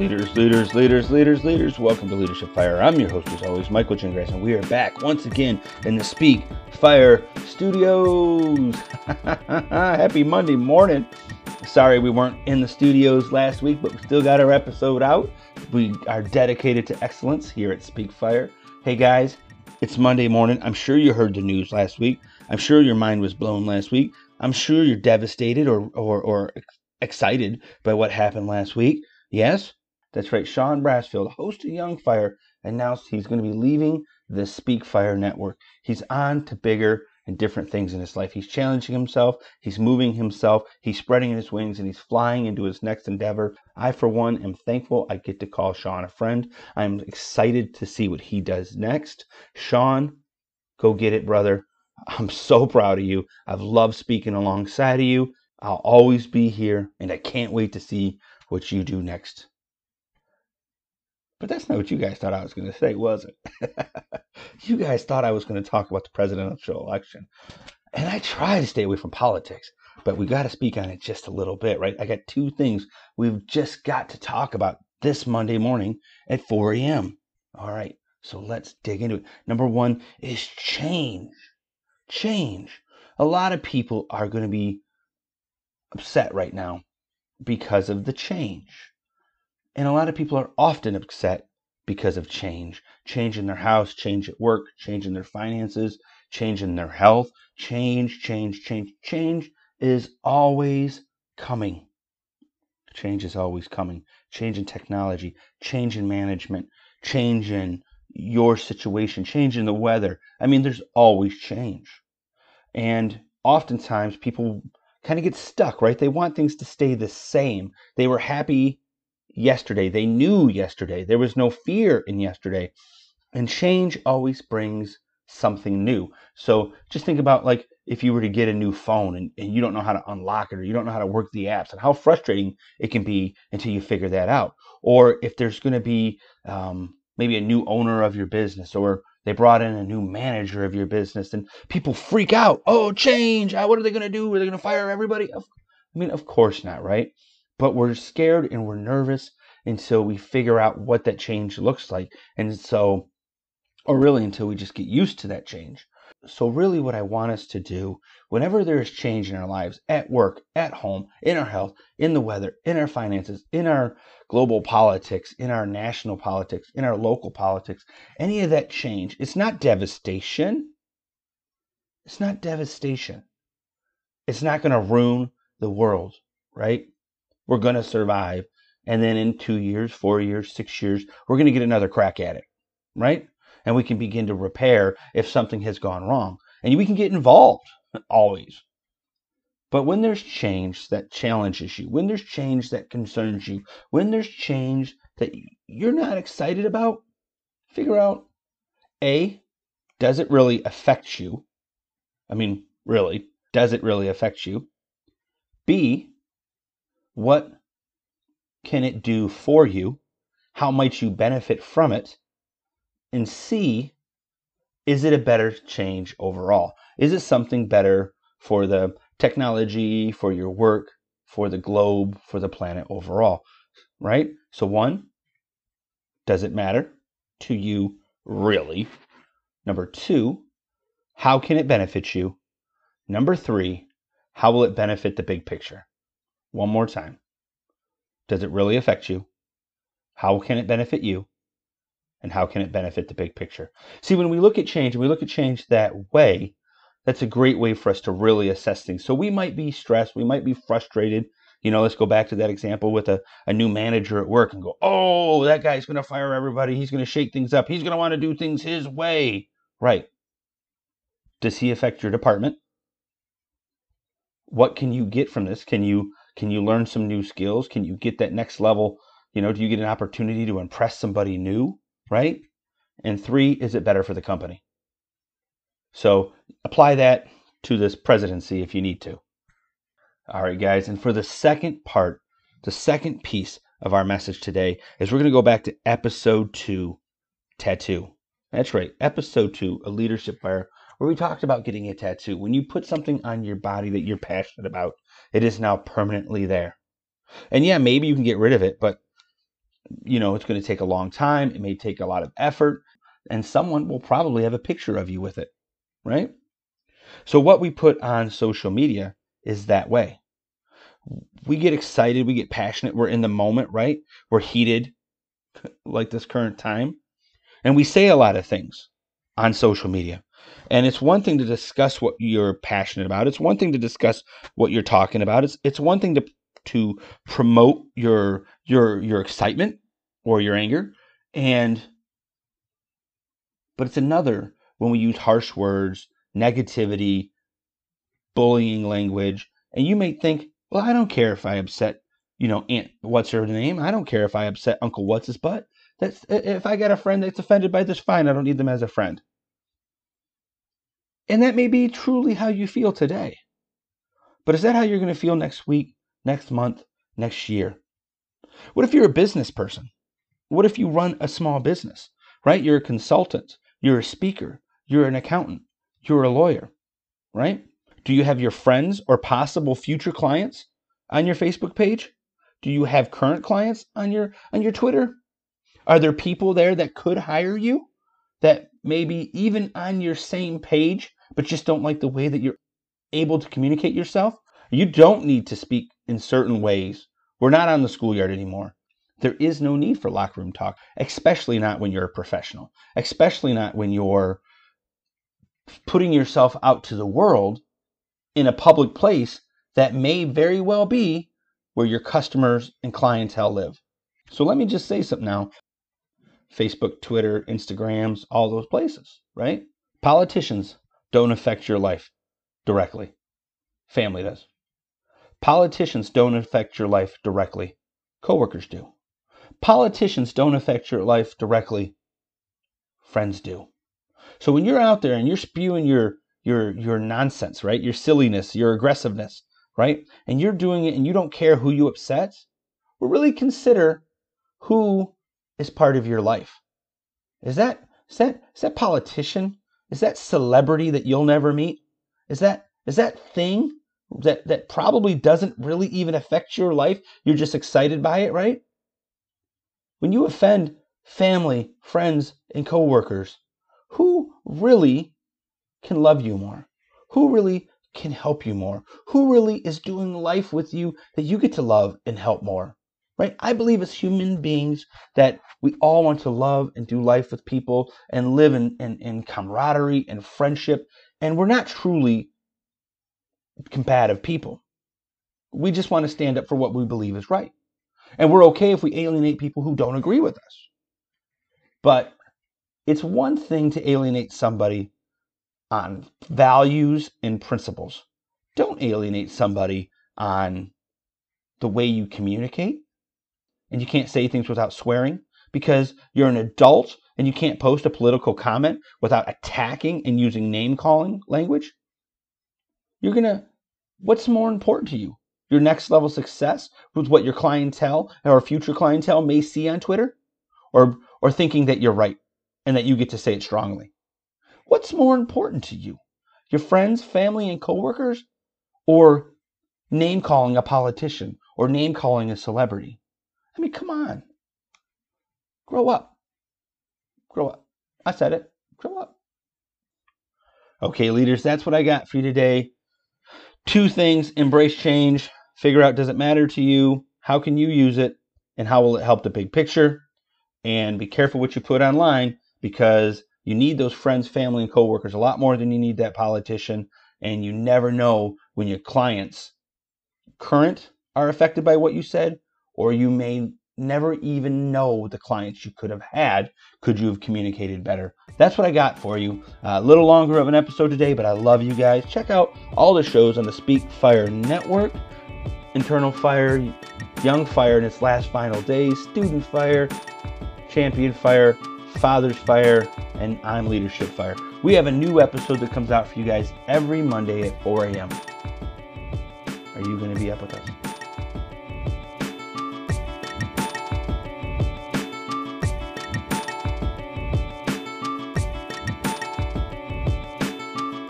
Leaders, leaders, leaders, leaders, leaders. Welcome to Leadership Fire. I'm your host, as always, Michael Gingras, and we are back once again in the Speak Fire Studios. Happy Monday morning. Sorry we weren't in the studios last week, but we still got our episode out. We are dedicated to excellence here at Speak Fire. Hey guys, it's Monday morning. I'm sure you heard the news last week. I'm sure your mind was blown last week. I'm sure you're devastated or, or, or excited by what happened last week. Yes, that's right. Sean Brassfield, host of Young Fire, announced he's going to be leaving the Speak Fire network. He's on to bigger and different things in his life. He's challenging himself, he's moving himself, he's spreading his wings, and he's flying into his next endeavor. I, for one, am thankful I get to call Sean a friend. I'm excited to see what he does next. Sean, go get it, brother. I'm so proud of you. I've loved speaking alongside of you. I'll always be here, and I can't wait to see what you do next. But that's not what you guys thought I was going to say, was it? you guys thought I was going to talk about the presidential election. And I try to stay away from politics, but we got to speak on it just a little bit, right? I got two things we've just got to talk about this Monday morning at 4 a.m. All right, so let's dig into it. Number one is change. Change. A lot of people are going to be upset right now because of the change. And a lot of people are often upset because of change. Change in their house, change at work, change in their finances, change in their health. Change, change, change. Change is always coming. Change is always coming. Change in technology, change in management, change in your situation, change in the weather. I mean, there's always change. And oftentimes people kind of get stuck, right? They want things to stay the same. They were happy yesterday. They knew yesterday. There was no fear in yesterday. And change always brings something new. So just think about like if you were to get a new phone and, and you don't know how to unlock it or you don't know how to work the apps and how frustrating it can be until you figure that out. Or if there's going to be um, maybe a new owner of your business or they brought in a new manager of your business and people freak out. Oh, change. What are they going to do? Are they going to fire everybody? I mean, of course not, right? But we're scared and we're nervous until we figure out what that change looks like. And so, or really until we just get used to that change. So, really, what I want us to do whenever there is change in our lives, at work, at home, in our health, in the weather, in our finances, in our global politics, in our national politics, in our local politics, any of that change, it's not devastation. It's not devastation. It's not going to ruin the world, right? We're going to survive. And then in two years, four years, six years, we're going to get another crack at it, right? and we can begin to repair if something has gone wrong. And we can get involved always. But when there's change that challenges you, when there's change that concerns you, when there's change that you're not excited about, figure out A, does it really affect you? I mean, really, does it really affect you? B, what can it do for you? How might you benefit from it? And C, is it a better change overall? Is it something better for the technology, for your work, for the globe, for the planet overall? Right? So, one, does it matter to you really? Number two, how can it benefit you? Number three, how will it benefit the big picture? One more time. Does it really affect you? How can it benefit you? and how can it benefit the big picture? See, when we look at change and we look at change that way, that's a great way for us to really assess things. So we might be stressed, we might be frustrated. You know, let's go back to that example with a, a new manager at work and go, oh, that guy's going to fire everybody. He's going to shake things up. He's going to want to do things his way. Right. Does he affect your department? What can you get from this? Can you can you learn some new skills? Can you get that next level? You know, do you get an opportunity to impress somebody new? right? And three, is it better for the company? So apply that to this presidency if you need to. All right, guys. And for the second part, the second piece of our message today is we're going to go back to episode two tattoo. That's right, episode two, a leadership fire, where we talked about getting a tattoo. When you put something on your body that you're passionate about, it is now permanently there. And yeah, maybe you can get rid of it, but you know, it's going to take a long time. It may take a lot of effort, and someone will probably have a picture of you with it, right? So, what we put on social media is that way. We get excited, we get passionate, we're in the moment, right? We're heated like this current time. And we say a lot of things on social media. And it's one thing to discuss what you're passionate about. It's one thing to discuss what you're talking about. It's it's one thing to to promote your your your excitement or your anger and but it's another when we use harsh words, negativity, bullying language, and you may think, well, I don't care if I upset, you know, Aunt what's her name? I don't care if I upset Uncle what's his butt. That's if I got a friend that's offended by this, fine. I don't need them as a friend. And that may be truly how you feel today. But is that how you're going to feel next week, next month, next year? What if you're a business person? What if you run a small business, right? You're a consultant, you're a speaker, you're an accountant, you're a lawyer, right? Do you have your friends or possible future clients on your Facebook page? Do you have current clients on your on your Twitter? Are there people there that could hire you that maybe even on your same page but just don't like the way that you're able to communicate yourself? You don't need to speak in certain ways. We're not on the schoolyard anymore. There is no need for locker room talk, especially not when you're a professional, especially not when you're putting yourself out to the world in a public place that may very well be where your customers and clientele live. So let me just say something now Facebook, Twitter, Instagrams, all those places, right? Politicians don't affect your life directly, family does. Politicians don't affect your life directly, coworkers do. Politicians don't affect your life directly. Friends do. So when you're out there and you're spewing your your your nonsense, right? Your silliness, your aggressiveness, right? And you're doing it and you don't care who you upset, well, really consider who is part of your life. Is that is that is that politician? Is that celebrity that you'll never meet? Is that is that thing that that probably doesn't really even affect your life? You're just excited by it, right? When you offend family, friends, and coworkers, who really can love you more? Who really can help you more? Who really is doing life with you that you get to love and help more? Right? I believe as human beings that we all want to love and do life with people and live in, in, in camaraderie and friendship. And we're not truly combative people. We just want to stand up for what we believe is right. And we're okay if we alienate people who don't agree with us. But it's one thing to alienate somebody on values and principles. Don't alienate somebody on the way you communicate. And you can't say things without swearing because you're an adult and you can't post a political comment without attacking and using name calling language. You're going to, what's more important to you? your next level success with what your clientele or future clientele may see on Twitter? Or, or thinking that you're right and that you get to say it strongly? What's more important to you? Your friends, family, and coworkers? Or name calling a politician or name calling a celebrity? I mean, come on. Grow up. Grow up. I said it. Grow up. Okay, leaders, that's what I got for you today. Two things embrace change, figure out does it matter to you? How can you use it? And how will it help the big picture? And be careful what you put online because you need those friends, family, and coworkers a lot more than you need that politician. And you never know when your clients current are affected by what you said, or you may never even know the clients you could have had could you have communicated better. That's what I got for you. A little longer of an episode today, but I love you guys. Check out all the shows on the Speak Fire Network. Internal Fire, Young Fire in its last final days, Student Fire, Champion Fire, Father's Fire, and I'm Leadership Fire. We have a new episode that comes out for you guys every Monday at 4 a.m. Are you going to be up with us?